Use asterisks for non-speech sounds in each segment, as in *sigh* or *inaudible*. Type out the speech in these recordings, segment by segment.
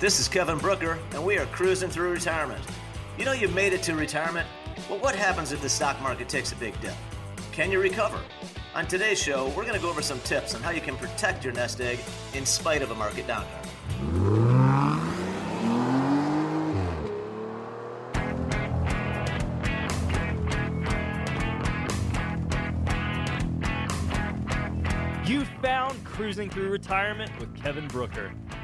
This is Kevin Brooker, and we are cruising through retirement. You know you've made it to retirement? Well, what happens if the stock market takes a big dip? Can you recover? On today's show, we're going to go over some tips on how you can protect your nest egg in spite of a market downturn. You found Cruising Through Retirement with Kevin Brooker.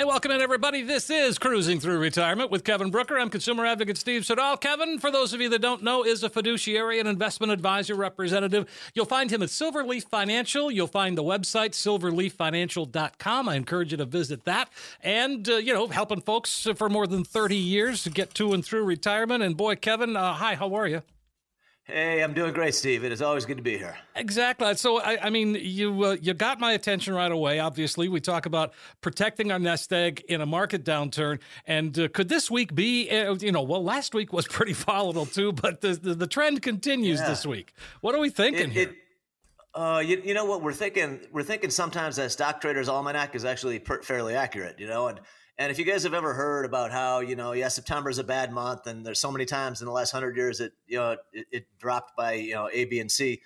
Hey, welcome in, everybody. This is Cruising Through Retirement with Kevin Brooker. I'm consumer advocate Steve Siddall. Kevin, for those of you that don't know, is a fiduciary and investment advisor representative. You'll find him at Silverleaf Financial. You'll find the website, silverleaffinancial.com. I encourage you to visit that. And, uh, you know, helping folks for more than 30 years to get to and through retirement. And boy, Kevin, uh, hi, how are you? Hey, I'm doing great, Steve. It is always good to be here. Exactly. So, I, I mean, you uh, you got my attention right away. Obviously, we talk about protecting our nest egg in a market downturn. And uh, could this week be, uh, you know, well, last week was *laughs* pretty volatile too, but the the, the trend continues Yeah. this week. What are we thinking It, here? it, uh, you, you know what we're thinking? We're thinking sometimes that stock trader's almanac is actually per- fairly accurate. You know, and and if you guys have ever heard about how you know, yeah, September is a bad month, and there's so many times in the last hundred years that you know it, it dropped by you know A, B, and C,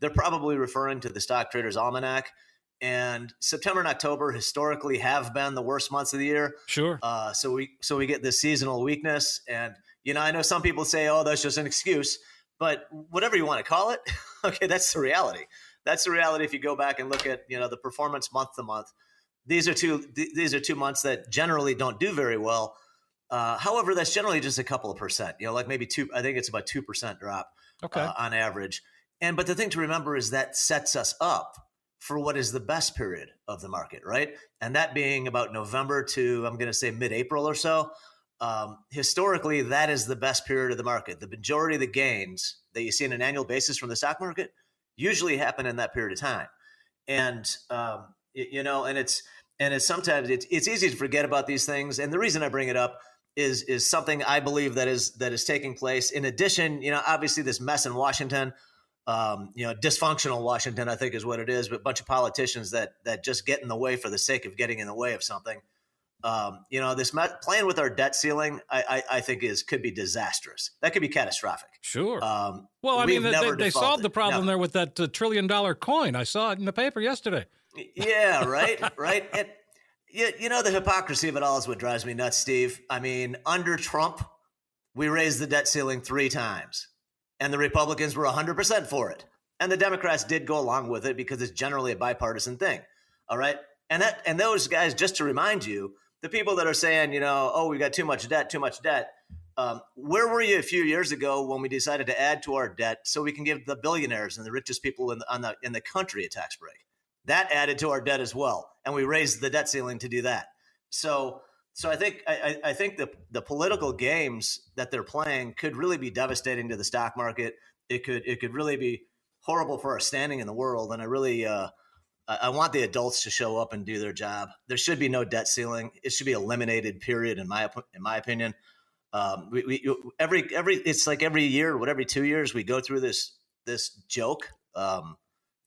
they're probably referring to the stock trader's almanac. And September and October historically have been the worst months of the year. sure. Uh, so we so we get this seasonal weakness, and you know I know some people say, "Oh, that's just an excuse," but whatever you want to call it, *laughs* okay, that's the reality. That's the reality. If you go back and look at you know the performance month to month, these are two th- these are two months that generally don't do very well. Uh, however, that's generally just a couple of percent. You know, like maybe two. I think it's about two percent drop Okay. uh, on average. And but the thing to remember is that sets us up for what is the best period of the market, right? And that being about November to I'm going to say mid-April or so. Um, historically, that is the best period of the market. The majority of the gains that you see on an annual basis from the stock market usually happen in that period of time. And um, you know, and it's and it's sometimes it's it's easy to forget about these things. And the reason I bring it up is is something I believe that is that is taking place. In addition, you know, obviously this mess in Washington, um, you know, dysfunctional Washington, I think is what it is, but a bunch of politicians that that just get in the way for the sake of getting in the way of something. Um, you know, this me- playing with our debt ceiling, I, I, I think is could be disastrous. That could be catastrophic. sure. Um, well, I mean, they, they solved the problem Never. there with that uh, trillion dollar coin. I saw it in the paper yesterday. Yeah, right, *laughs* right. And you, you know the hypocrisy of it all is what drives me nuts, Steve. I mean, under Trump, we raised the debt ceiling three times, and the Republicans were 100% for it. And the Democrats did go along with it because it's generally a bipartisan thing. All right? And that and those guys just to remind you, the people that are saying, you know, oh, we got too much debt, too much debt. Um, where were you a few years ago when we decided to add to our debt so we can give the billionaires and the richest people in the, on the in the country a tax break? That added to our debt as well, and we raised the debt ceiling to do that. So, so I think I, I think the the political games that they're playing could really be devastating to the stock market. It could it could really be horrible for our standing in the world. And I really uh, I I want the adults to show up and do their job. There should be no debt ceiling. It should be eliminated. Period. In my in my opinion, um, we, we every every it's like every year, what every two years, we go through this this joke. Um,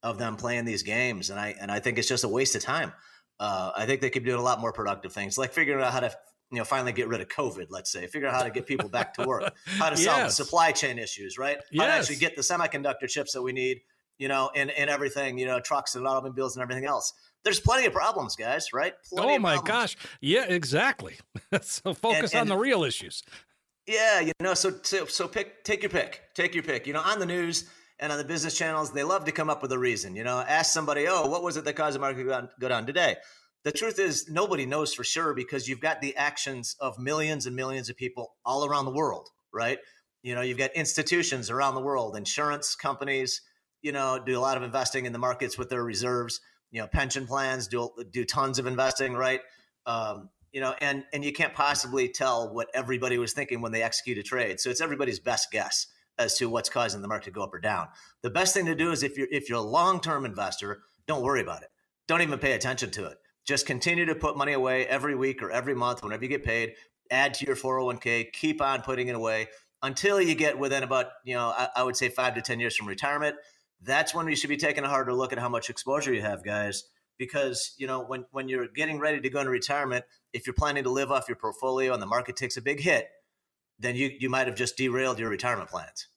of them playing these games, and I and I think it's just a waste of time. Uh, I think they could be doing a lot more productive things, like figuring out how to you know finally get rid of COVID. Let's say, figure out how to get people back to work, *laughs* how to solve the supply chain issues, right? How to actually get the semiconductor chips that we need, you know, and and everything, you know, trucks and automobiles and everything else. There's plenty of problems, guys, right? Plenty oh my gosh. Yeah, exactly. *laughs* so focus on and- the real issues. Yeah, you know, so so so pick take your pick. Take your pick. You know, on the news and on the business channels, they love to come up with a reason. You know, ask somebody, "Oh, what was it that caused the market to go down, today?" The truth is, nobody knows for sure because you've got the actions of millions and millions of people all around the world, right? You know, you've got institutions around the world, insurance companies, you know, do a lot of investing in the markets with their reserves. You know, pension plans do do tons of investing, right? Um, you know, and and you can't possibly tell what everybody was thinking when they execute a trade. So it's everybody's best guess. As to what's causing the market to go up or down. The best thing to do is if you're if you're a long-term investor, don't worry about it. Don't even pay attention to it. Just continue to put money away every week or every month whenever you get paid. Add to your 401k, keep on putting it away until you get within about, you know, I, I would say 5 to 10 years from retirement. That's when you should be taking a harder look at how much exposure you have, guys because you know when when you're getting ready to go into retirement if you're planning to live off your portfolio and the market takes a big hit then you you might have just derailed your retirement plans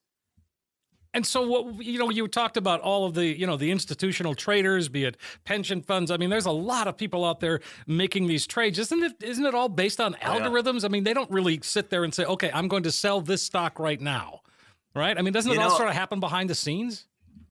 and so what you know you talked about all of the you know the institutional traders be it pension funds i mean there's a lot of people out there making these trades isn't it isn't it all based on algorithms oh, yeah. i mean they don't really sit there and say okay i'm going to sell this stock right now right i mean doesn't it you all know, sort of happen behind the scenes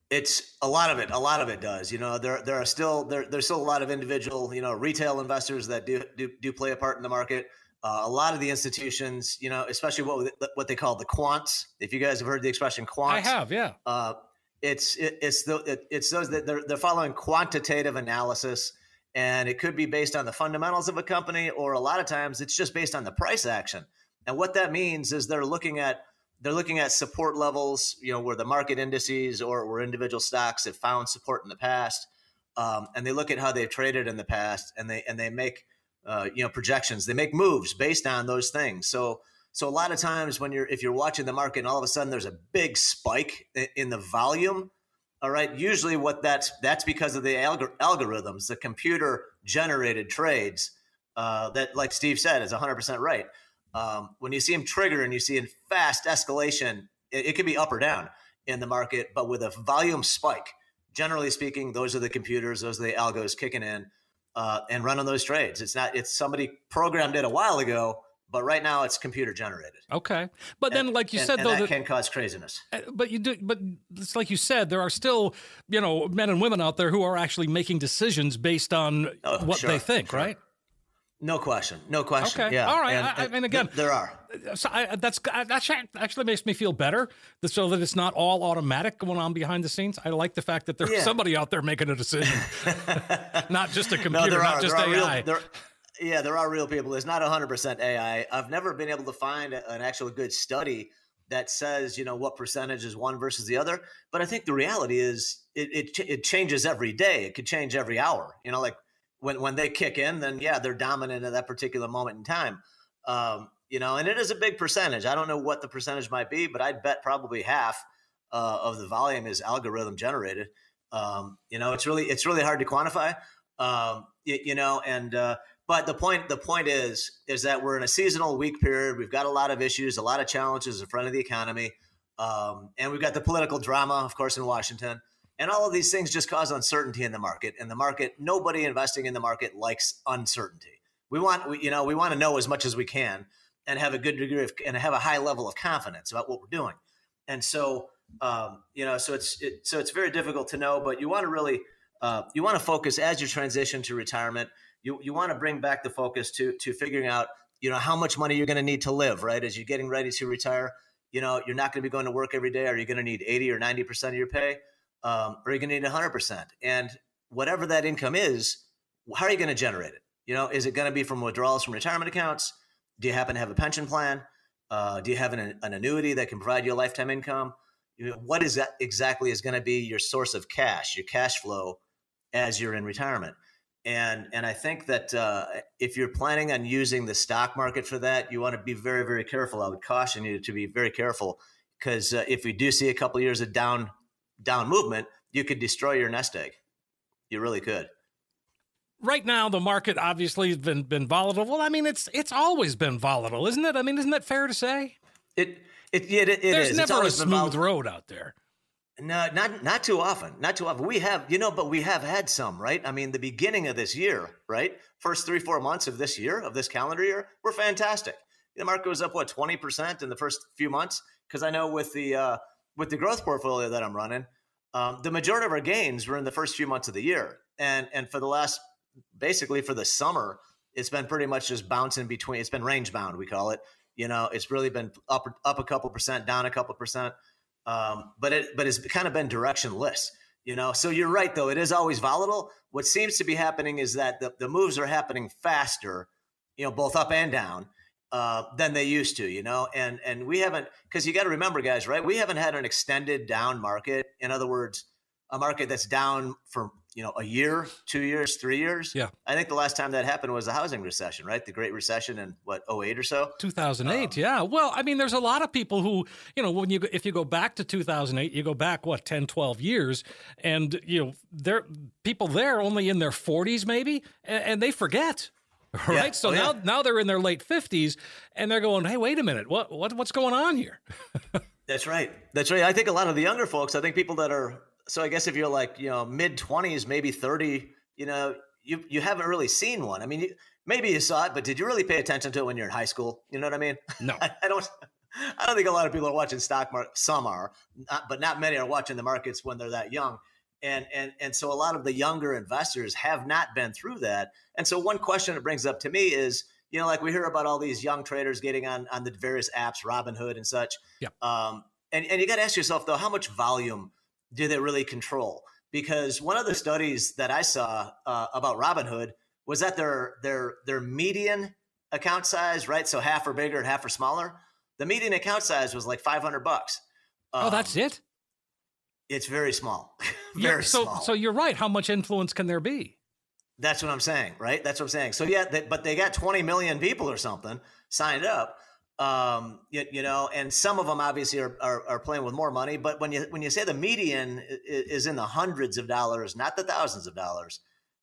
it's a lot of it. A lot of it does. You know, there there are still there there's still a lot of individual, you know, retail investors that do do, do play a part in the market. Uh, a lot of the institutions, you know, especially what what they call the quants. If you guys have heard the expression quants, I have, yeah. Uh, it's it, it's the it, it's those that they're they're following quantitative analysis, and it could be based on the fundamentals of a company, or a lot of times it's just based on the price action. And what that means is they're looking at they're looking at support levels, you know, where the market indices or where individual stocks have found support in the past, um, and they look at how they've traded in the past, and they and they make uh, you know projections. They make moves based on those things. So so a lot of times when you're if you're watching the market and all of a sudden there's a big spike in the volume, all right, usually what that's that's because of the algor- algorithms, the computer generated trades. Uh, that, like Steve said, is 100% right. Um, when you see them trigger and you see a fast escalation, it, it be up or down in the market, but with a volume spike, generally speaking, those are the computers, those are the algos kicking in uh, and running those trades. It's not, it's somebody programmed it a while ago, but right now it's computer generated. Okay, but then, like you and, said, and though, that, that can cause craziness. Uh, but you do, but it's like you said, there are still, you know, men and women out there who are actually making decisions based on oh, what sure, they think, sure. right? No question. No question. Okay. Yeah. All right. And, I, I mean, again, th- there are. So I, that's that actually makes me feel better, so that it's not all automatic going on behind the scenes. I like the fact that there's yeah. somebody out there making a decision, *laughs* not just a *laughs* computer, no, not just AI. Real, there, yeah, there are real people. It's not 100% AI. I've never been able to find an actual good study that says you know what percentage is one versus the other. But I think the reality is it, it it changes every day. It could change every hour. You know, like when when they kick in, then yeah, they're dominant at that particular moment in time. Um, you know, and it is a big percentage. I don't know what the percentage might be, but I'd bet probably half uh, of the volume is algorithm generated. Um, you know, it's really it's really hard to quantify. Um, you, you, know, and uh, but the point the point is is that we're in a seasonal weak period. We've got a lot of issues, a lot of challenges in front of the economy, um, and we've got the political drama, of course, in Washington. And all of these things just cause uncertainty in the market. And the market, nobody investing in the market likes uncertainty. We want, you know, we want to know as much as we can and have a good degree of, and have a high level of confidence about what we're doing. And so, um, you know, so it's, it, so it's very difficult to know, but you want to really, uh, you want to focus as you transition to retirement. You, you want to bring back the focus to, to figuring out, you know, how much money you're going to need to live, right? As you're getting ready to retire, you know, you're not going to be going to work every day. Are you going to need 80 or 90% of your pay? Um, or are you going to need 100%? And whatever that income is, how are you going to generate it? You know, is it going to be from withdrawals from retirement accounts? Do you happen to have a pension plan? Uh, do you have an, an, annuity that can provide you a lifetime income? You know, what is that exactly is going to be your source of cash, your cash flow as you're in retirement? And and I think that uh, if you're planning on using the stock market for that, you want to be very very careful. I would caution you to be very careful because uh, if we do see a couple years of down down movement, you could destroy your nest egg. You really could. Right now, the market obviously has been been volatile. Well, I mean, it's it's always been volatile, isn't it? I mean, isn't that fair to say? It it it, it There's is. never a smooth road out there. No, not not too often. Not too often. We have, you know, but we have had some, right? I mean, the beginning of this year, right? First three, four months of this year, of this calendar year, were fantastic. The market was up what twenty percent in the first few months. Because I know with the uh, with the growth portfolio that I'm running, um, the majority of our gains were in the first few months of the year, and and for the last basically for the summer, it's been pretty much just bouncing between. It's been range bound, we call it. You know, it's really been up up a couple percent, down a couple percent, um, but it but it's kind of been directionless. You know, so you're right though; it is always volatile. What seems to be happening is that the, the moves are happening faster, you know, both up and down uh, than they used to, you know, and and we haven't because you got to remember, guys, right? We haven't had an extended down market. In other words, a market that's down for you know a year, two years, three years. Yeah, I think the last time that happened was the housing recession, right? The Great Recession in what 08 or so. 2008. Um, yeah. Well, I mean, there's a lot of people who you know when you if you go back to 2008, you go back what 10, 12 years, and you know there people there only in their 40s maybe, and, and they forget *laughs* right? Yeah. So oh, now now they're in their late fifties and they're going, "Hey, wait a minute, what what what's going on here?" *laughs* That's right. That's right. I think a lot of the younger folks, I think people that are so I guess if you're like you know mid twenties, maybe thirty, you know, you you haven't really seen one. I mean, you, maybe you saw it, but did you really pay attention to it when you're in high school? You know what I mean? No, I, *laughs* I don't. I don't think a lot of people are watching stock market. Some are, not, but not many are watching the markets when they're that young and and and so a lot of the younger investors have not been through that. And so one question it brings up to me is you know like we hear about all these young traders getting on on the various apps robinhood and such. Yeah. um and and you got to ask yourself though how much volume do they really control? Because one of the studies that i saw uh, about robinhood was that their their their median account size right so half are bigger and half are smaller the median account size was like 500 bucks. Um, oh that's um, it it's very small. *laughs* very yeah, so, small. So you're right. How much influence can there be? That's what I'm saying, right? That's what I'm saying. So yeah, they, but they got 20 million people or something signed up. Um, you, you, know, and some of them obviously are, are, are, playing with more money. But when you when you say the median is in the hundreds of dollars, not the thousands of dollars,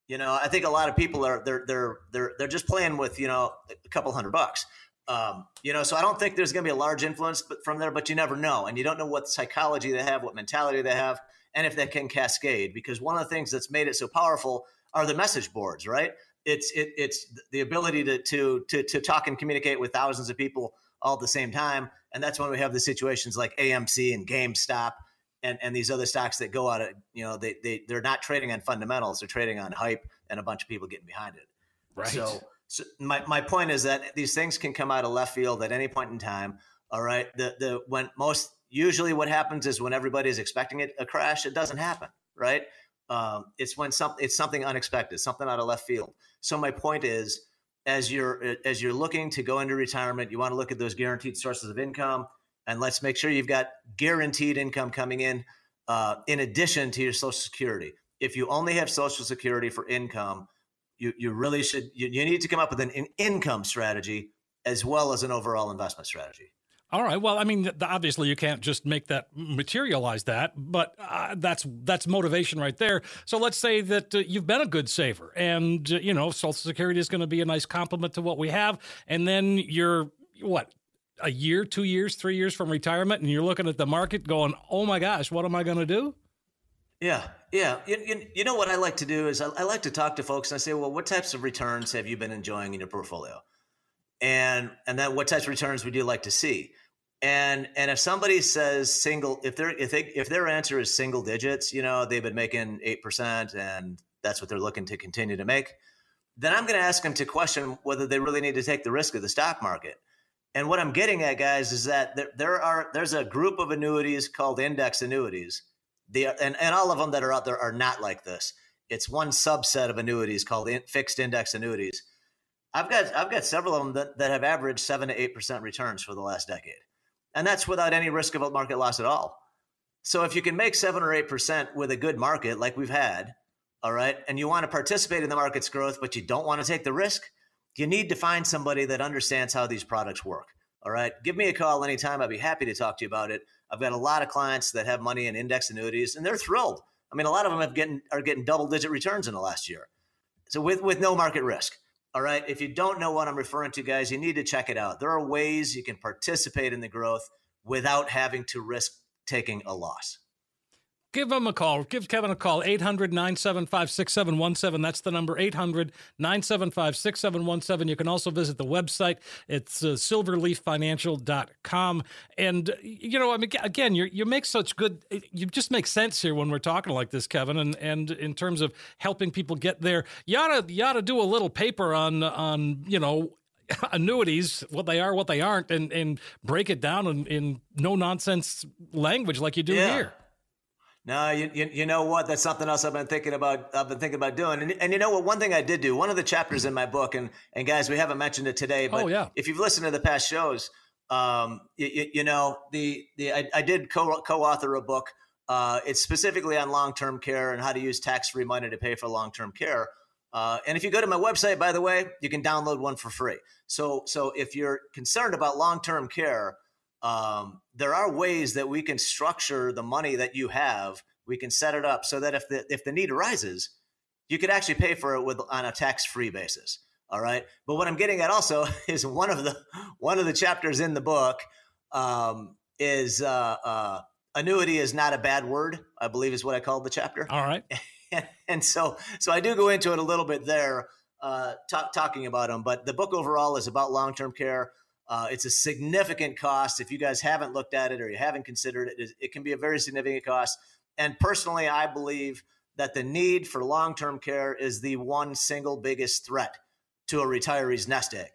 you know, I think a lot of people are they're they're they're they're just playing with you know a couple hundred bucks. Um, you know, so I don't think there's going to be a large influence from there, but you never know, and you don't know what psychology they have, what mentality they have, and if that can cascade. Because one of the things that's made it so powerful are the message boards, right? It's it, it's the ability to, to to to talk and communicate with thousands of people all at the same time, and that's when we have the situations like AMC and GameStop and and these other stocks that go out of you know they they they're not trading on fundamentals, they're trading on hype and a bunch of people getting behind it. Right. So so my, my point is that these things can come out of left field at any point in time. All right. The the when most usually what happens is when everybody is expecting it a crash, it doesn't happen. Right. Um, it's when something it's something unexpected, something out of left field. So my point is, as you're as you're looking to go into retirement, you want to look at those guaranteed sources of income, and let's make sure you've got guaranteed income coming in uh, in addition to your Social Security. If you only have Social Security for income, you, you really should you, you need to come up with an, an income strategy as well as an overall investment strategy all right. Well, I mean, obviously, you can't just make that materialize that, but uh, that's that's motivation right there. So let's say that uh, you've been a good saver, and uh, you know, Social Security is going to be a nice complement to what we have, and then you're what a year, two years, three years from retirement, and you're looking at the market, going, "Oh my gosh, what am I going to do?" Yeah, yeah. You, you, you, know what I like to do is I, I, like to talk to folks and I say, well, what types of returns have you been enjoying in your portfolio? And and then what types of returns would you like to see? And and if somebody says single, if they if they if their answer is single digits, you know, they've been making eight percent and that's what they're looking to continue to make, then I'm going to ask them to question whether they really need to take the risk of the stock market. And what I'm getting at, guys, is that there, there are there's a group of annuities called index annuities the and, and all of them that are out there are not like this. It's one subset of annuities called in, fixed index annuities. I've got I've got several of them that, that have averaged seven to eight percent returns for the last decade, and that's without any risk of a market loss at all. So if you can make seven or eight percent with a good market like we've had, all right, and you want to participate in the market's growth, but you don't want to take the risk, you need to find somebody that understands how these products work. All right, give me a call anytime. I'd be happy to talk to you about it. I've got a lot of clients that have money in index annuities, and they're thrilled. I mean, a lot of them have getting are getting double digit returns in the last year, so with with no market risk. All right. If you don't know what I'm referring to, guys, you need to check it out. There are ways you can participate in the growth without having to risk taking a loss give them a call. Give Kevin a call. 800 975 6717. That's the number 800 975 6717. You can also visit the website. It's uh, silverleaffinancial.com. And, you know, I mean, again, you you make such good, you just make sense here when we're talking like this, Kevin. And, and in terms of helping people get there, you ought to, you ought to do a little paper on, on, you know, *laughs* annuities, what they are, what they aren't, and, and break it down in, in no nonsense language like you do yeah. here. No, you, you, you know what? That's something else I've been thinking about. I've been thinking about doing. And, and you know what? One thing I did do. One of the chapters in my book, and and guys, we haven't mentioned it today, but oh, yeah. if you've listened to the past shows, um, you, you know the the I, I did co co-author a book. Uh, it's specifically on long term care and how to use tax free money to pay for long term care. Uh, and if you go to my website, by the way, you can download one for free. So so if you're concerned about long term care um, there are ways that we can structure the money that you have. We can set it up so that if the if the need arises, you could actually pay for it with on a tax free basis. All right. But what I'm getting at also *laughs* is one of the one of the chapters in the book um, is uh, uh, annuity is not a bad word. I believe is what I called the chapter. All right. *laughs* and so so I do go into it a little bit there, uh, talk, talking about them. But the book overall is about long term care. Uh, it's a significant cost. If you guys haven't looked at it or you haven't considered it, it can be a very significant cost. And personally, I believe that the need for long term care is the one single biggest threat to a retiree's nest egg.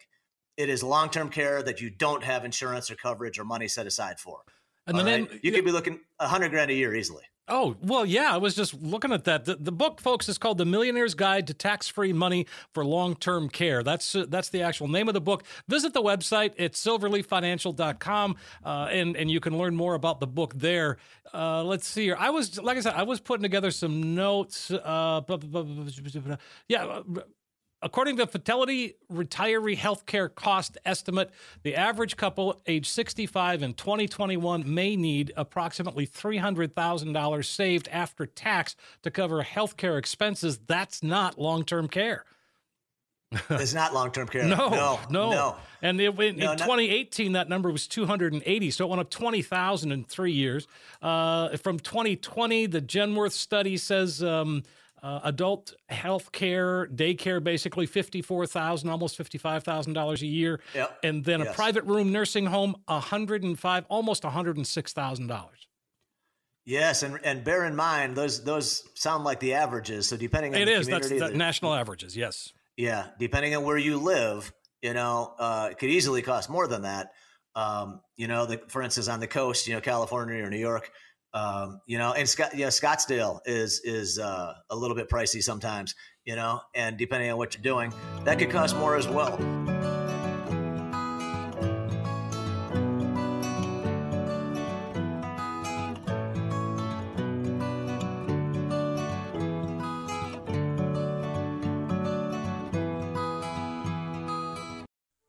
It is long term care that you don't have insurance or coverage or money set aside for. And then right? you could be looking a hundred grand a year easily. Oh, well, yeah, I was just looking at that. The, the book, folks, is called The Millionaire's Guide to Tax-Free Money for Long-Term Care. That's uh, that's the actual name of the book. Visit the website. It's silverleaffinancial.com, uh, and, and you can learn more about the book there. Uh, let's see here. I was, like I said, I was putting together some notes. Uh, yeah, According to the Fidelity Retiree Healthcare Cost Estimate, the average couple age 65 in 2021 may need approximately $300,000 saved after tax to cover healthcare expenses. That's not long term care. it's not long term care. *laughs* No, no, no. no. And it, in, no, in 2018, that number was 280, so it went up 20,000 in three years. Uh, from 2020, the Genworth study says um, uh, adult health care, daycare, basically fifty-four thousand, almost fifty-five thousand dollars a year, yep. and then yes. a private room nursing home, a hundred and five, almost hundred and six thousand dollars. Yes, and and bear in mind those those sound like the averages. So depending on it the is that's the national averages. Yes. Yeah, depending on where you live, you know, uh, it could easily cost more than that. Um, you know, the, for instance, on the coast, you know, California or New York, um, you know, and Scott, yeah, Scottsdale is is uh, a little bit pricey sometimes, you know, and depending on what you're doing, that could cost more as well.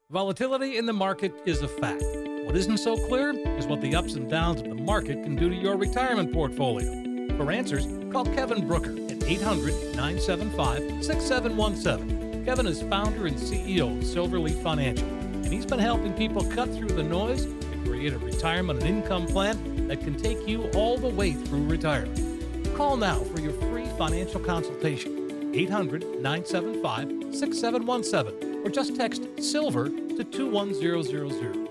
Volatility in the market is a fact. What isn't so clear is what the ups and downs of the market can do to your retirement portfolio. For answers, call Kevin Brooker at 800 975 6717. Kevin is founder and CEO of Silverleaf Financial, and he's been helping people cut through the noise to create a retirement and income plan that can take you all the way through retirement. Call now for your free financial consultation. 800 975 6717 or just text SILVER to 21000.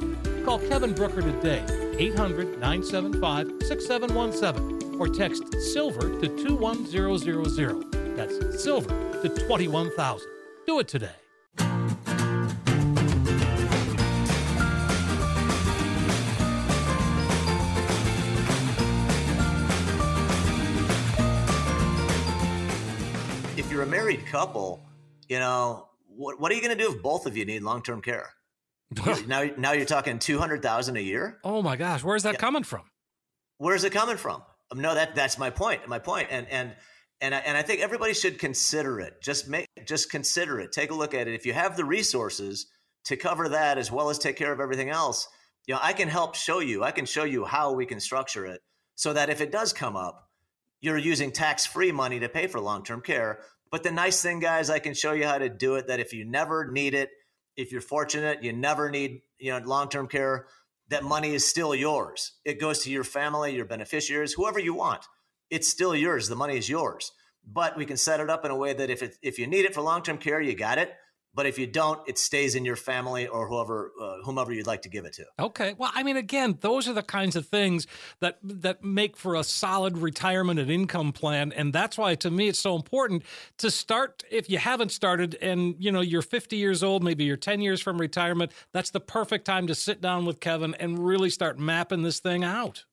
Call Kevin Brooker today, 800 975 6717, or text SILVER to 21000. That's SILVER to 21000. Do it today. If you're a married couple, you know, what, what are you going to do if both of you need long term care? *laughs* now, now you're talking two hundred thousand a year. Oh my gosh, where's that yeah. coming from? Where's it coming from? Um, no, that that's my point. My point, and and and I, and I think everybody should consider it. Just make just consider it. Take a look at it. If you have the resources to cover that as well as take care of everything else, you know, I can help show you. I can show you how we can structure it so that if it does come up, you're using tax-free money to pay for long-term care. But the nice thing, guys, I can show you how to do it. That if you never need it if you're fortunate, you never need you know long-term care. That money is still yours. It goes to your family, your beneficiaries, whoever you want. it's still yours. The money is yours. But we can set it up in a way that if it, if you need it for long term care, you got it. But if you don't, it stays in your family or whoever uh, whomever you'd like to give it to. Okay. Well, I mean, again, those are the kinds of things that that make for a solid retirement and income plan, and that's why, to me, it's so important to start. If you haven't started, and you know you're 50 years old, maybe you're 10 years from retirement, that's the perfect time to sit down with Kevin and really start mapping this thing out.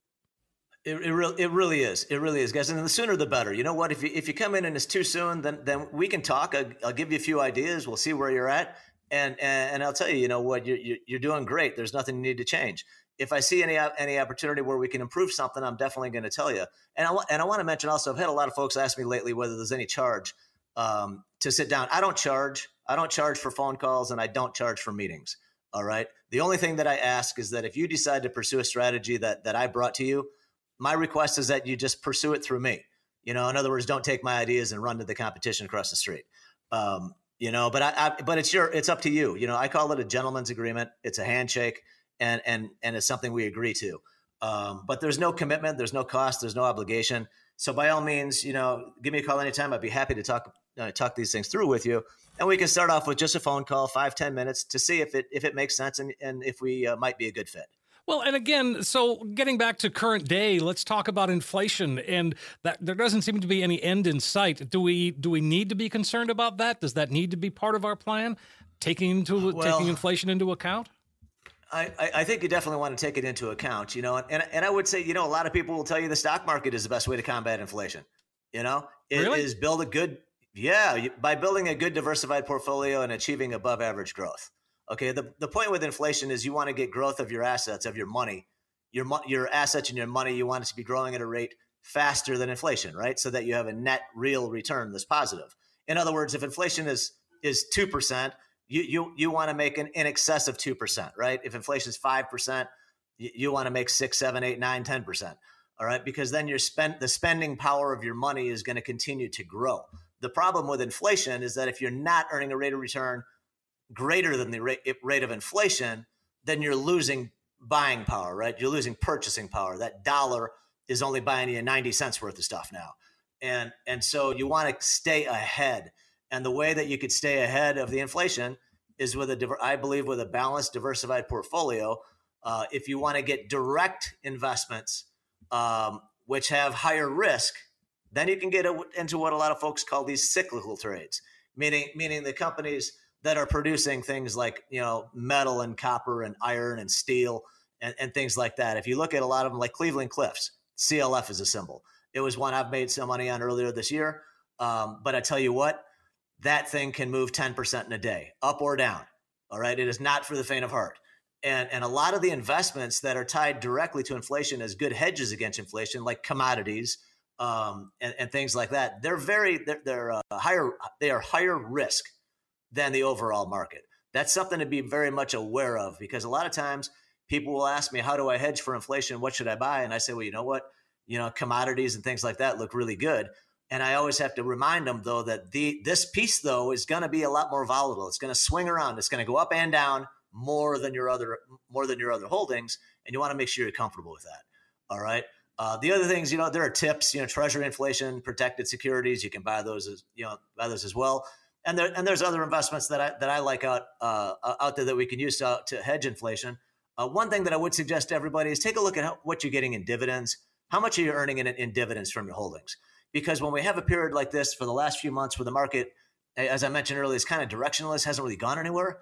It, it, really, it really is. It really is, guys. And the sooner the better. You know what? If you if you come in and it's too soon, then then we can talk. I'll, I'll give you a few ideas. We'll see where you're at, and and, and I'll tell you, you know what? You're you're doing great. There's nothing you need to change. If I see any any opportunity where we can improve something, I'm definitely going to tell you. And I and I want to mention also, I've had a lot of folks ask me lately whether there's any charge um, to sit down. I don't charge. I don't charge for phone calls, and I don't charge for meetings. All right. The only thing that I ask is that if you decide to pursue a strategy that that I brought to you my request is that you just pursue it through me. You know, in other words, don't take my ideas and run to the competition across the street. Um, you know, but I, I, but it's your, it's up to you. You know, I call it a gentleman's agreement. It's a handshake, and and and it's something we agree to. Um, but there's no commitment, there's no cost, there's no obligation. So by all means, you know, give me a call anytime. I'd be happy to talk uh, talk these things through with you, and we can start off with just a phone call, five ten minutes, to see if it if it makes sense and and if we uh, might be a good fit. Well, and again, so getting back to current day, let's talk about inflation, and that there doesn't seem to be any end in sight. Do we do we need to be concerned about that? Does that need to be part of our plan, taking into well, taking inflation into account? I, I think you definitely want to take it into account, you know, and, and I would say, you know, a lot of people will tell you the stock market is the best way to combat inflation. You know, it really? is build a good, yeah, by building a good diversified portfolio and achieving above average growth. Okay, the, the point with inflation is you want to get growth of your assets, of your money, your your assets and your money. You want it to be growing at a rate faster than inflation, right? So that you have a net real return that's positive. In other words, if inflation is is two percent, you you you want to make an in excess of two percent, right? If inflation is five percent, you, you want to make six, seven, eight, nine, ten percent. All right, because then your spend the spending power of your money is going to continue to grow. The problem with inflation is that if you're not earning a rate of return greater than the rate, rate of inflation, then you're losing buying power, right? You're losing purchasing power. That dollar is only buying you 90 cents worth of stuff now. And and so you want to stay ahead. And the way that you could stay ahead of the inflation is with a I believe with a balanced diversified portfolio. Uh, if you want to get direct investments um, which have higher risk, then you can get into what a lot of folks call these cyclical trades, meaning meaning the companies that are producing things like you know metal and copper and iron and steel and, and things like that. If you look at a lot of them, like Cleveland Cliffs, CLF is a symbol. It was one I've made some money on earlier this year. Um, but I tell you what, that thing can move 10% in a day, up or down. All right. It is not for the faint of heart. And, and a lot of the investments that are tied directly to inflation as good hedges against inflation, like commodities um, and, and, things like that, they're very, they're, they're uh, higher, they are higher risk than the overall market. That's something to be very much aware of because a lot of times people will ask me, How do I hedge for inflation? What should I buy? And I say, Well, you know what? You know, commodities and things like that look really good. And I always have to remind them though that the this piece though is going to be a lot more volatile. It's going to swing around. It's going to go up and down more than your other more than your other holdings, and you want to make sure you're comfortable with that. All right. Uh, the other things, you know, there are tips. You know, Treasury inflation protected securities. You can buy those as you know buy those as well and there and there's other investments that I that I like out uh, out there that we can use to, to hedge inflation. Uh, one thing that I would suggest to everybody is take a look at how, what you're getting in dividends. How much are you earning in, in dividends from your holdings? Because when we have a period like this for the last few months where the market, as I mentioned earlier, is kind of directionless, hasn't really gone anywhere.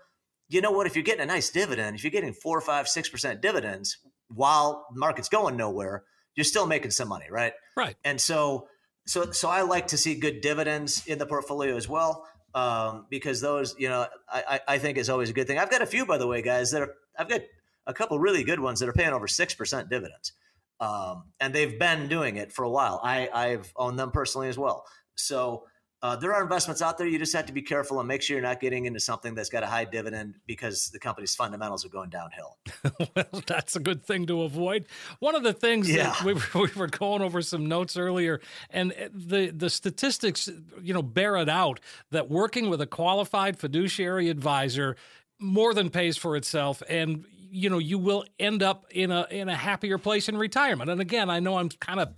You know what? If you're getting a nice dividend, if you're getting four, five, six percent dividends while the market's going nowhere, you're still making some money, right? Right. And so, so, so I like to see good dividends in the portfolio as well um, because those, you know, I, I think is always a good thing. I've got a few, by the way, guys, that are, I've got a couple really good ones that are paying over 6% dividends. Um, and they've been doing it for a while. I, I've owned them personally as well. So uh, there are investments out there. You just have to be careful and make sure you're not getting into something that's got a high dividend because the company's fundamentals are going downhill. *laughs* well, that's a good thing to avoid. One of the things yeah. that we, *laughs* we were going over some notes earlier, and the the statistics, you know, bear it out that working with a qualified fiduciary advisor more than pays for itself and you know you will end up in a in a happier place in retirement and again i know i'm kind of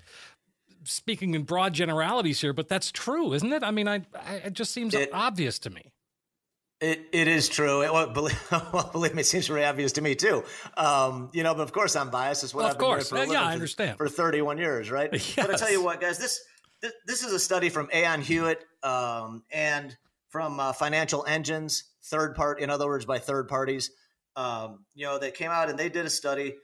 speaking in broad generalities here, but that's true, isn't it? I mean, I, I it just seems it, obvious to me. It it is true. It, well, *laughs* believe, well, believe me, it seems very obvious to me too. Um, you know, but of course I'm biased. It's what well, I've been doing for yeah, I understand for 31 years, right? Yes. *laughs* But I tell you what, guys, this this, this is a study from Aon Hewitt um, and from uh, Financial Engines, third part, in other words, by third parties. Um, you know, they came out and they did a study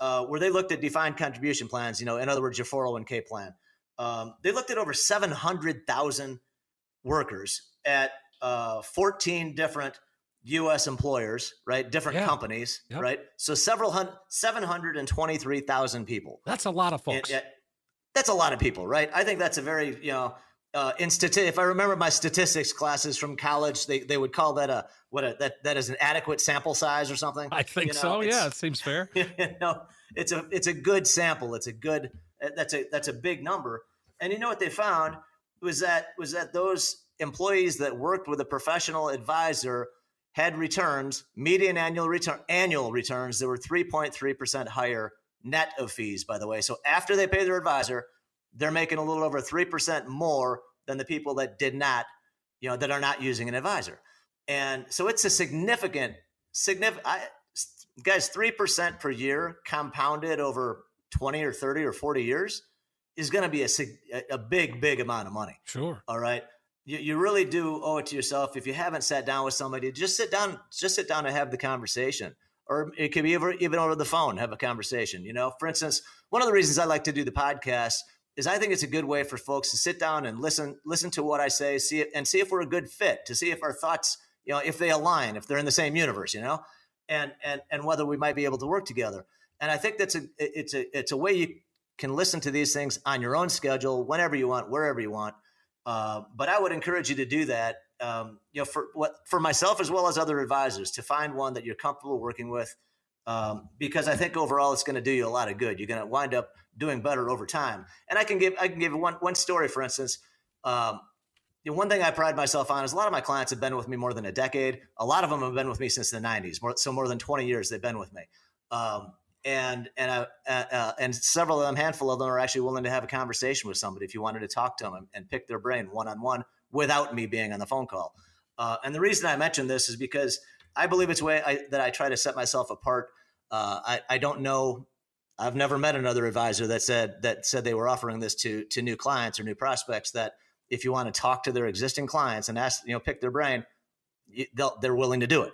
uh, where they looked at defined contribution plans. You know, in other words, your 401k plan. Um, they looked at over 700,000 workers at uh, 14 different U.S. employers, right? Different yeah. companies, yep. right? So several hundred, 723,000 people. That's a lot of folks. that's a lot of people, right? I think that's a very, you know, uh, in stati- if I remember my statistics classes from college, they, they would call that a what a, that that is an adequate sample size or something. I think you know, so. Yeah, it seems fair. *laughs* you know, it's a it's a good sample. It's a good that's a that's a big number. And you know what they found was that was that those employees that worked with a professional advisor had returns, median annual return annual returns that were 3.3% higher net of fees, by the way. So after they pay their advisor, they're making a little over 3% more than the people that did not, you know, that are not using an advisor. And so it's a significant, significant, I, guys, 3% per year compounded over 20 or 30 or 40 years is going to be a, a big, big amount of money. Sure. All right. You, you really do owe it to yourself. If you haven't sat down with somebody, just sit down, just sit down and have the conversation. Or it could be over, even over the phone, have a conversation. You know, for instance, one of the reasons I like to do the podcast is I think it's a good way for folks to sit down and listen listen to what I say, see it, and see if we're a good fit, to see if our thoughts, you know, if they align, if they're in the same universe, you know, and and and whether we might be able to work together. And I think that's a it's a it's a way you can listen to these things on your own schedule, whenever you want, wherever you want. Uh, but I would encourage you to do that. Um, you know, for what for myself as well as other advisors, to find one that you're comfortable working with, um, because I think overall it's going to do you a lot of good. You're going to wind up doing better over time. And I can give I can give one one story, for instance. Um, the one thing I pride myself on is a lot of my clients have been with me more than a decade. A lot of them have been with me since the '90s, more, so more than 20 years they've been with me. Um, and and uh, uh, uh, and several of them, handful of them, are actually willing to have a conversation with somebody if you wanted to talk to them and, pick their brain one on one without me being on the phone call. Uh, and the reason I mention this is because I believe it's a way I, that I try to set myself apart. Uh, I, I don't know I've never met another advisor that said that said they were offering this to to new clients or new prospects that if you want to talk to their existing clients and ask you know pick their brain they they're willing to do it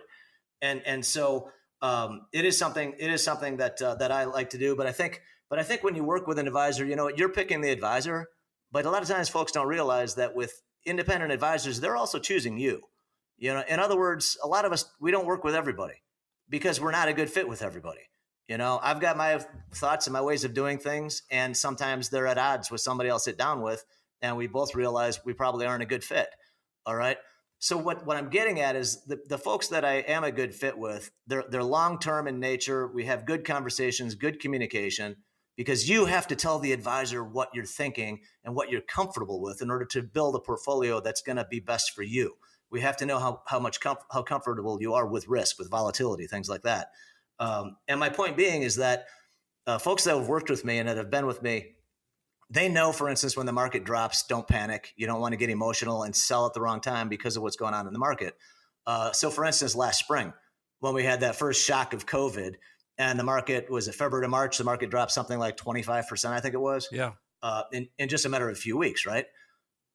and and so um, it is something it is something that uh, that I like to do but I think but I think when you work with an advisor you know you're picking the advisor but a lot of times folks don't realize that with independent advisors they're also choosing you you know in other words a lot of us we don't work with everybody because we're not a good fit with everybody you know, I've got my thoughts and my ways of doing things, and sometimes they're at odds with somebody I'll sit down with, and we both realize we probably aren't a good fit. All right. So what, what I'm getting at is the, the folks that I am a good fit with, they're they're long term in nature. We have good conversations, good communication, because you have to tell the advisor what you're thinking and what you're comfortable with in order to build a portfolio that's going to be best for you. We have to know how how much how comfortable you are with risk, with volatility, things like that. Um, and my point being is that uh, folks that have worked with me and that have been with me, they know, for instance, when the market drops, don't panic. You don't want to get emotional and sell at the wrong time because of what's going on in the market. Uh, so, for instance, last spring, when we had that first shock of COVID, and the market was it February to March, the market dropped something like 25%, I think it was. Yeah. Uh, in, in just a matter of a few weeks, right?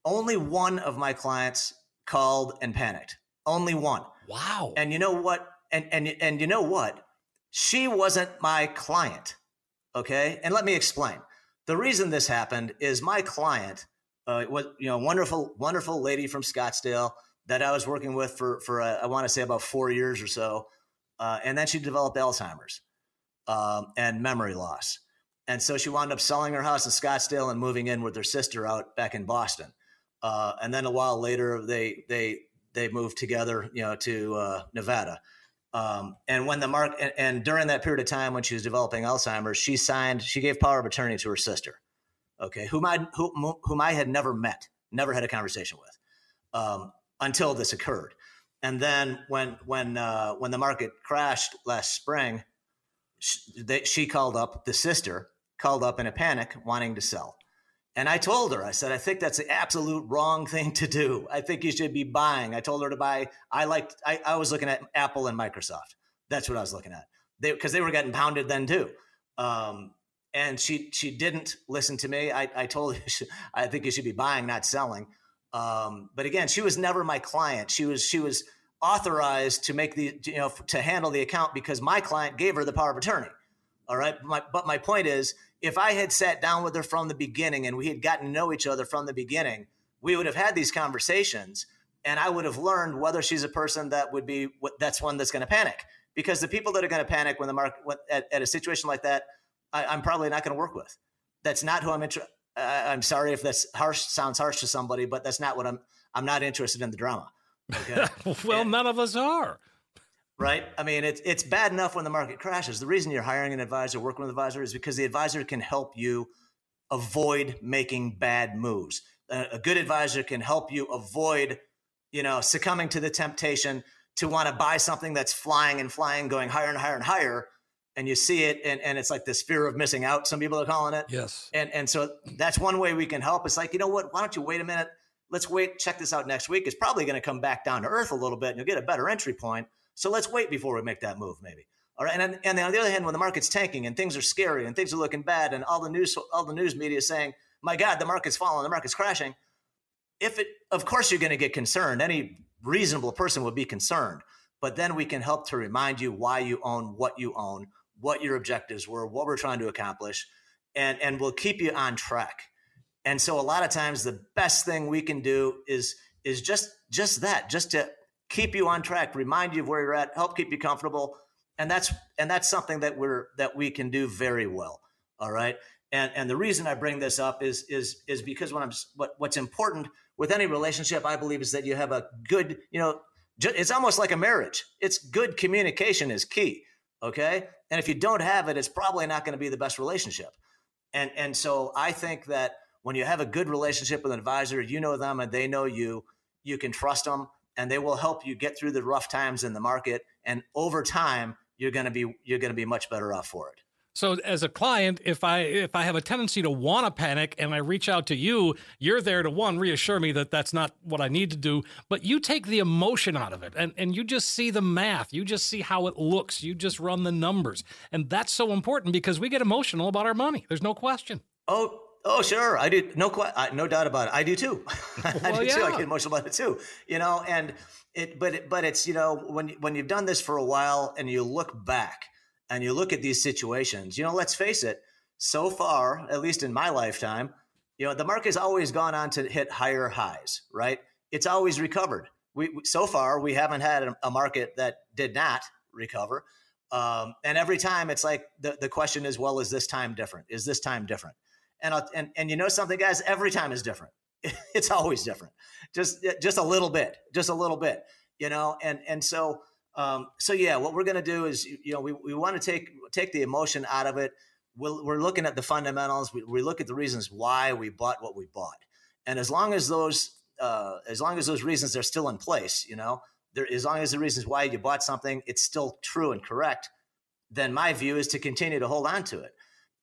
Only one of my clients called and panicked. Only one. Wow. And you know what? And and and you know what? She wasn't my client. Okay. And let me explain. The reason this happened is my client uh, was, you know, wonderful, wonderful lady from Scottsdale that I was working with for, for uh, I want to say about four years or so. Uh, and then she developed Alzheimer's um, and memory loss. And so she wound up selling her house in Scottsdale and moving in with her sister out back in Boston. Uh, and then a while later, they they they moved together, you know, to uh, Nevada. Um, and when the mark and, and, during that period of time when she was developing Alzheimer's, she signed, she gave power of attorney to her sister, okay, whom I whom, whom I had never met, never had a conversation with, um, until this occurred. And then when when uh, when the market crashed last spring, she, they, she called up the sister, called up in a panic, wanting to sell. And I told her, I said, I think that's the absolute wrong thing to do. I think you should be buying. I told her to buy. I liked, I, I was looking at Apple and Microsoft. That's what I was looking at. They, cause they were getting pounded then too. Um, and she, she didn't listen to me. I, I told her, *laughs* I think you should be buying, not selling. Um, but again, she was never my client. She was, she was authorized to make the, you know, to handle the account because my client gave her the power of attorney. All right. My, but my point is, if I had sat down with her from the beginning and we had gotten to know each other from the beginning, we would have had these conversations and I would have learned whether she's a person that would be that's one that's going to panic because the people that are going to panic when the market at, at, a situation like that, I, am probably not going to work with. That's not who I'm interested. I'm sorry if that's harsh sounds harsh to somebody, but that's not what I'm. I'm not interested in the drama. Okay? *laughs* well, and, none of us are right? I mean, it's it's bad enough when the market crashes. The reason you're hiring an advisor, working with an advisor, is because the advisor can help you avoid making bad moves. A, a good advisor can help you avoid, you know, succumbing to the temptation to want to buy something that's flying and flying, going higher and higher and higher. And you see it, and, and it's like this fear of missing out. Some people are calling it. Yes. And and so that's one way we can help. It's like, you know what? Why don't you wait a minute? Let's wait. Check this out next week. It's probably going to come back down to earth a little bit, and you'll get a better entry point so let's wait before we make that move, maybe. All right. And, and on the other hand, when the market's tanking and things are scary and things are looking bad and all the news, all the news media is saying, my God, the market's falling, the market's crashing. If it, of course, you're going to get concerned. Any reasonable person would be concerned. But then we can help to remind you why you own what you own, what your objectives were, what we're trying to accomplish, and, and we'll keep you on track. And so a lot of times the best thing we can do is is just just that, just to keep you on track, remind you of where you're at, help keep you comfortable. And that's and that's something that we're that we can do very well. All right. And and the reason I bring this up is is is because when I'm what what's important with any relationship, I believe is that you have a good, you know, it's almost like a marriage. It's good communication is key. Okay. And if you don't have it, it's probably not going to be the best relationship. And and so I think that when you have a good relationship with an advisor, you know them and they know you, you can trust them and they will help you get through the rough times in the market. And over time, you're going to be you're going to be much better off for it. So as a client, if I if I have a tendency to want to panic and I reach out to you, you're there to one reassure me that that's not what I need to do, but you take the emotion out of it and and you just see the math, you just see how it looks, you just run the numbers. And that's so important because we get emotional about our money. There's no question. Oh, Oh, sure. I do. No, no doubt about it. I do too. *laughs* I well, do yeah. too. I get emotional about it too. You know, and it, but, it, but it's, you know, when, when you've done this for a while and you look back and you look at these situations, you know, let's face it, so far, at least in my lifetime, you know, the market has always gone on to hit higher highs, right? It's always recovered. We, so far, we haven't had a, a market that did not recover. Um, and every time it's like the, the question is, well, is this time different? Is this time different? And, and, and you know something, guys, every time is different. *laughs* It's always different. Just, just a little bit, just a little bit, you know? And, and so, um, so yeah, what we're going to do is, you know, we, we want to take, take the emotion out of it. We'll, we're looking at the fundamentals. We, we look at the reasons why we bought what we bought. And as long as those, uh, as long as those reasons are still in place, you know, there, as long as the reasons why you bought something, it's still true and correct, then my view is to continue to hold on to it.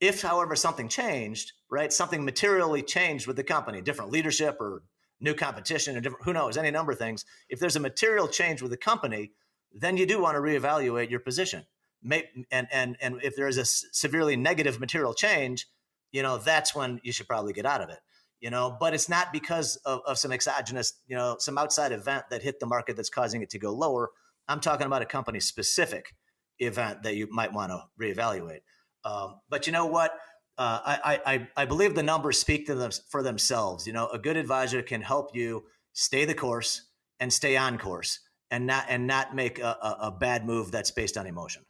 If, however, something changed, right, something materially changed with the company, different leadership or new competition or different, who knows, any number of things. If there's a material change with the company, then you do want to reevaluate your position. And and and if there is a severely negative material change, you know that's when you should probably get out of it. You know, but it's not because of, of some exogenous, you know, some outside event that hit the market that's causing it to go lower. I'm talking about a company specific event that you might want to reevaluate. Um, but you know what? Uh, I, I, I believe the numbers speak to them for themselves. You know, a good advisor can help you stay the course and stay on course and not and not make a, a, a bad move that's based on emotion.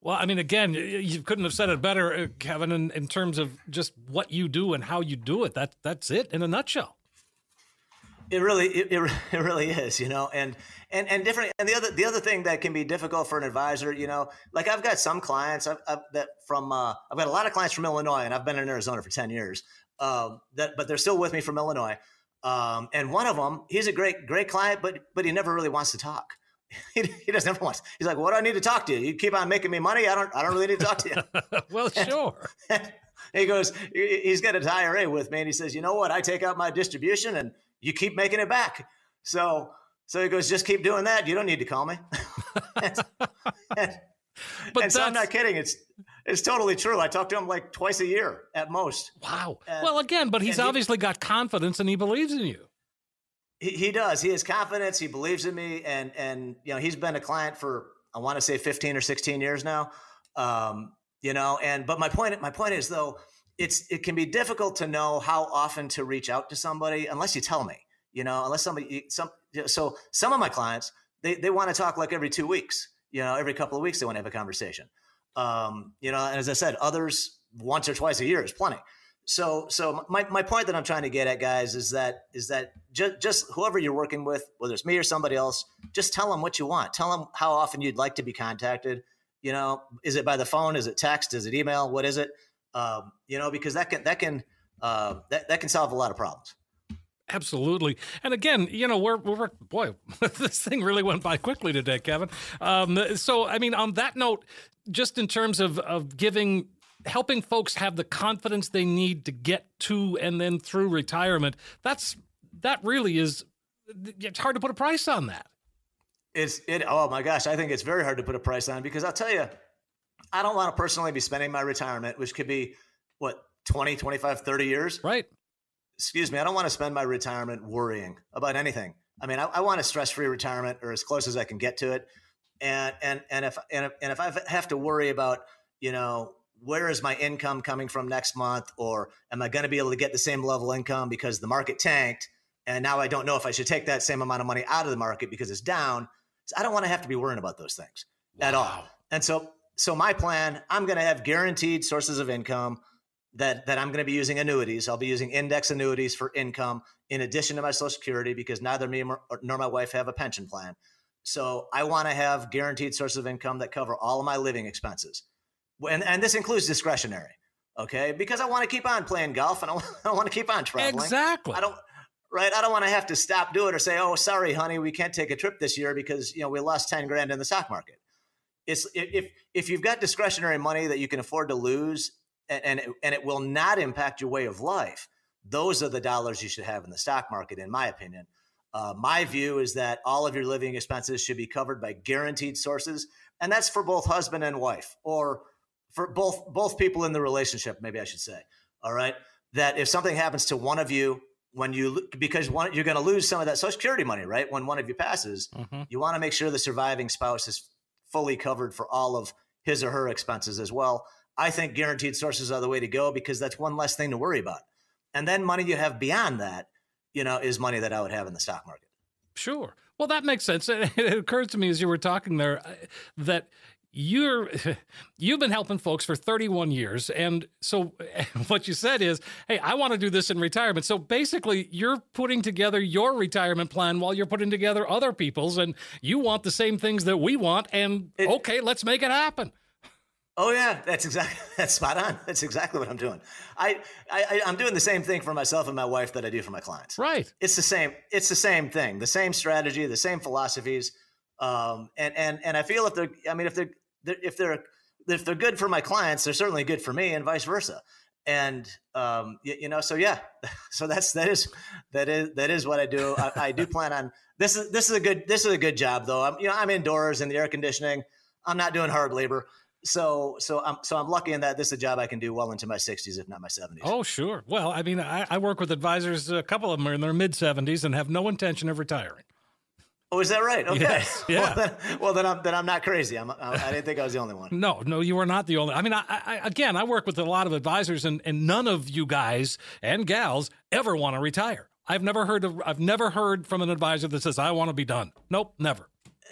Well, I mean, again, you couldn't have said it better, uh, Kevin, in, in terms of just what you do and how you do it. That that's it in a nutshell. It really, it, *laughs* it, really is, you know, and and and different. And the other the other thing that can be difficult for an advisor, you know, like I've got some clients I've, I've, that from uh, I've got a lot of clients from Illinois, and I've been in Arizona for ten years. Um, that, but they're still with me from Illinois. Um, and one of them, he's a great great client, but but he never really wants to talk. *laughs* he, he doesn't ever want. He's like, "What do I need to talk to you? You keep on making me money. I don't. I don't really need to talk to you." *laughs* well, sure. And, he goes, he's got his IRA with me, and he says, you know what? I take out my distribution, and you keep making it back. So, so he goes, just keep doing that. You don't need to call me. *laughs* and, and, but so I'm not kidding. It's it's totally true. I talk to him like twice a year at most. Wow. And, well, again, but he's obviously he, got confidence and he believes in you. He, he does. He has confidence. He believes in me, and and you know he's been a client for I want to say 15 or 16 years now. Um, you know, and but my point my point is though it's it can be difficult to know how often to reach out to somebody unless you tell me. You know, unless somebody some so some of my clients they they want to talk like every two weeks. You know, every couple of weeks they want to have a conversation. Um, you know, and as I said, others once or twice a year is plenty. So, so my, my point that I'm trying to get at, guys, is that is that just just whoever you're working with, whether it's me or somebody else, just tell them what you want. Tell them how often you'd like to be contacted. You know, is it by the phone? Is it text? Is it email? What is it? Um, you know, because that can that can uh, that that can solve a lot of problems. Absolutely. And again, you know, we're, we're boy, *laughs* this thing really went by quickly today, Kevin. Um, so, I mean, on that note, just in terms of, of giving helping folks have the confidence they need to get to and then through retirement. That's that really is. It's hard to put a price on that. It's it. Oh my gosh, I think it's very hard to put a price on because I'll tell you, I don't want to personally be spending my retirement, which could be what 20, 25, 30 years. Right. Excuse me. I don't want to spend my retirement worrying about anything. I mean, I, I want a stress-free retirement or as close as I can get to it. And and and if and if, and if I have to worry about you know where is my income coming from next month or am i going to be able to get the same level income because the market tanked and now i don't know if i should take that same amount of money out of the market because it's down so i don't want to have to be worrying about those things wow. at all and so so my plan i'm going to have guaranteed sources of income that that i'm going to be using annuities. I'll be using index annuities for income in addition to my social security because neither me nor my wife have a pension plan. So i want to have guaranteed sources of income that cover all of my living expenses. And, and this includes discretionary okay? Because i want to keep on playing golf and i, *laughs* want to keep on traveling. Exactly. I don't right? I don't want to have to stop doing it or say oh sorry honey we can't take a trip this year because you know we lost 10 grand in the stock market it's if if you've got discretionary money that you can afford to lose and and it, and it will not impact your way of life those are the dollars you should have in the stock market in my opinion. Uh, my view is that all of your living expenses should be covered by guaranteed sources and that's for both husband and wife or for both both people in the relationship maybe i should say all right? That if something happens to one of you when you because one, you're going to lose some of that social security money right? When one of you passes mm-hmm. you want to make sure the surviving spouse is fully covered for all of his or her expenses as well i think guaranteed sources are the way to go because that's one less thing to worry about. And then money you have beyond that you know is money that i would have in the stock market. Sure. Well that makes sense. *laughs* It occurred to me as you were talking there uh, that you're *laughs* you've been helping folks for 31 years. And so *laughs* what you said is hey i want to do this in retirement. So basically you're putting together your retirement plan while you're putting together other people's and you want the same things that we want and it, okay let's make it happen. Oh yeah that's exactly *laughs* that's spot on. That's exactly what i'm doing. I, I i'm doing the same thing for myself and my wife that i do for my clients. Right. It's the same it's the same thing the same strategy the same philosophies um, and and and I feel if they're, I mean, if they're if they're if they're good for my clients, they're certainly good for me, and vice versa. And um, you, you, know, so yeah, *laughs* so that's that is that is that is what I do. I, I, do plan on this is this is a good this is a good job though. I'm you know I'm indoors in the air conditioning. I'm not doing hard labor. So so I'm so I'm lucky in that this is a job I can do well into my 60s, if not my 70s. Oh sure. Well, I mean, I, I work with advisors. A couple of them are in their mid 70s and have no intention of retiring. Oh, is that right? Okay. Yes, *laughs* yeah. well, then, well, then, I'm then I'm not crazy. I'm, I, I didn't think I was the only one. No, no, you are not the only. I mean, I, I, again, I work with a lot of advisors, and and none of you guys and gals ever want to retire. I've never heard of. I've never heard from an advisor that says I want to be done. Nope, never.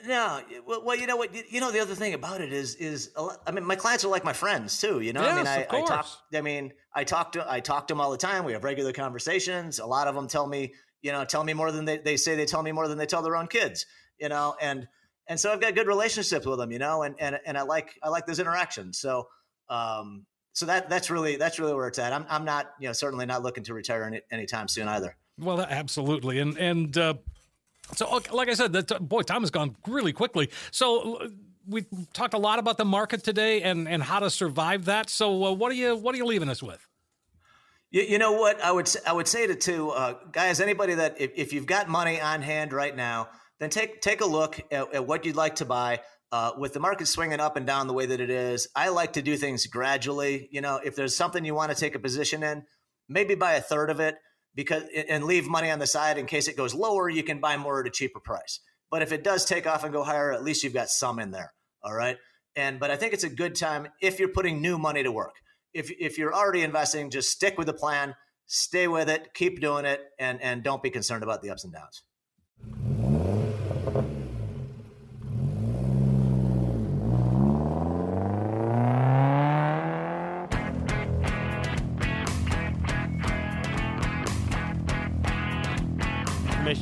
No, well, you know what? You know the other thing about it is, is lot, I mean, my clients are like my friends too. You know, yes, I mean, I, I talk. I mean, I talk to I talk to them all the time. We have regular conversations. A lot of them tell me, you know, tell me more than they, they say they tell me more than they tell their own kids you know, and and so I've got good relationships with them, you know, and and and I like I like those interactions. So um so that that's really that's really where it's at. I'm I'm not you know certainly not looking to retire any, anytime soon either. Well, absolutely, and and uh, so like I said, that boy, time has gone really quickly. So we talked a lot about the market today and and how to survive that. So uh, what are you what are you leaving us with? You, you know what I would I would say to, to uh, guys anybody that if, if you've got money on hand right now, then take take a look at, at what you'd like to buy. Uh, with the market swinging up and down the way that it is, I like to do things gradually. You know, if there's something you want to take a position in, maybe buy a third of it because and leave money on the side in case it goes lower. You can buy more at a cheaper price. But if it does take off and go higher, at least you've got some in there. All right. And but I think it's a good time if you're putting new money to work. If if you're already investing, just stick with the plan, stay with it, keep doing it, and and don't be concerned about the ups and downs.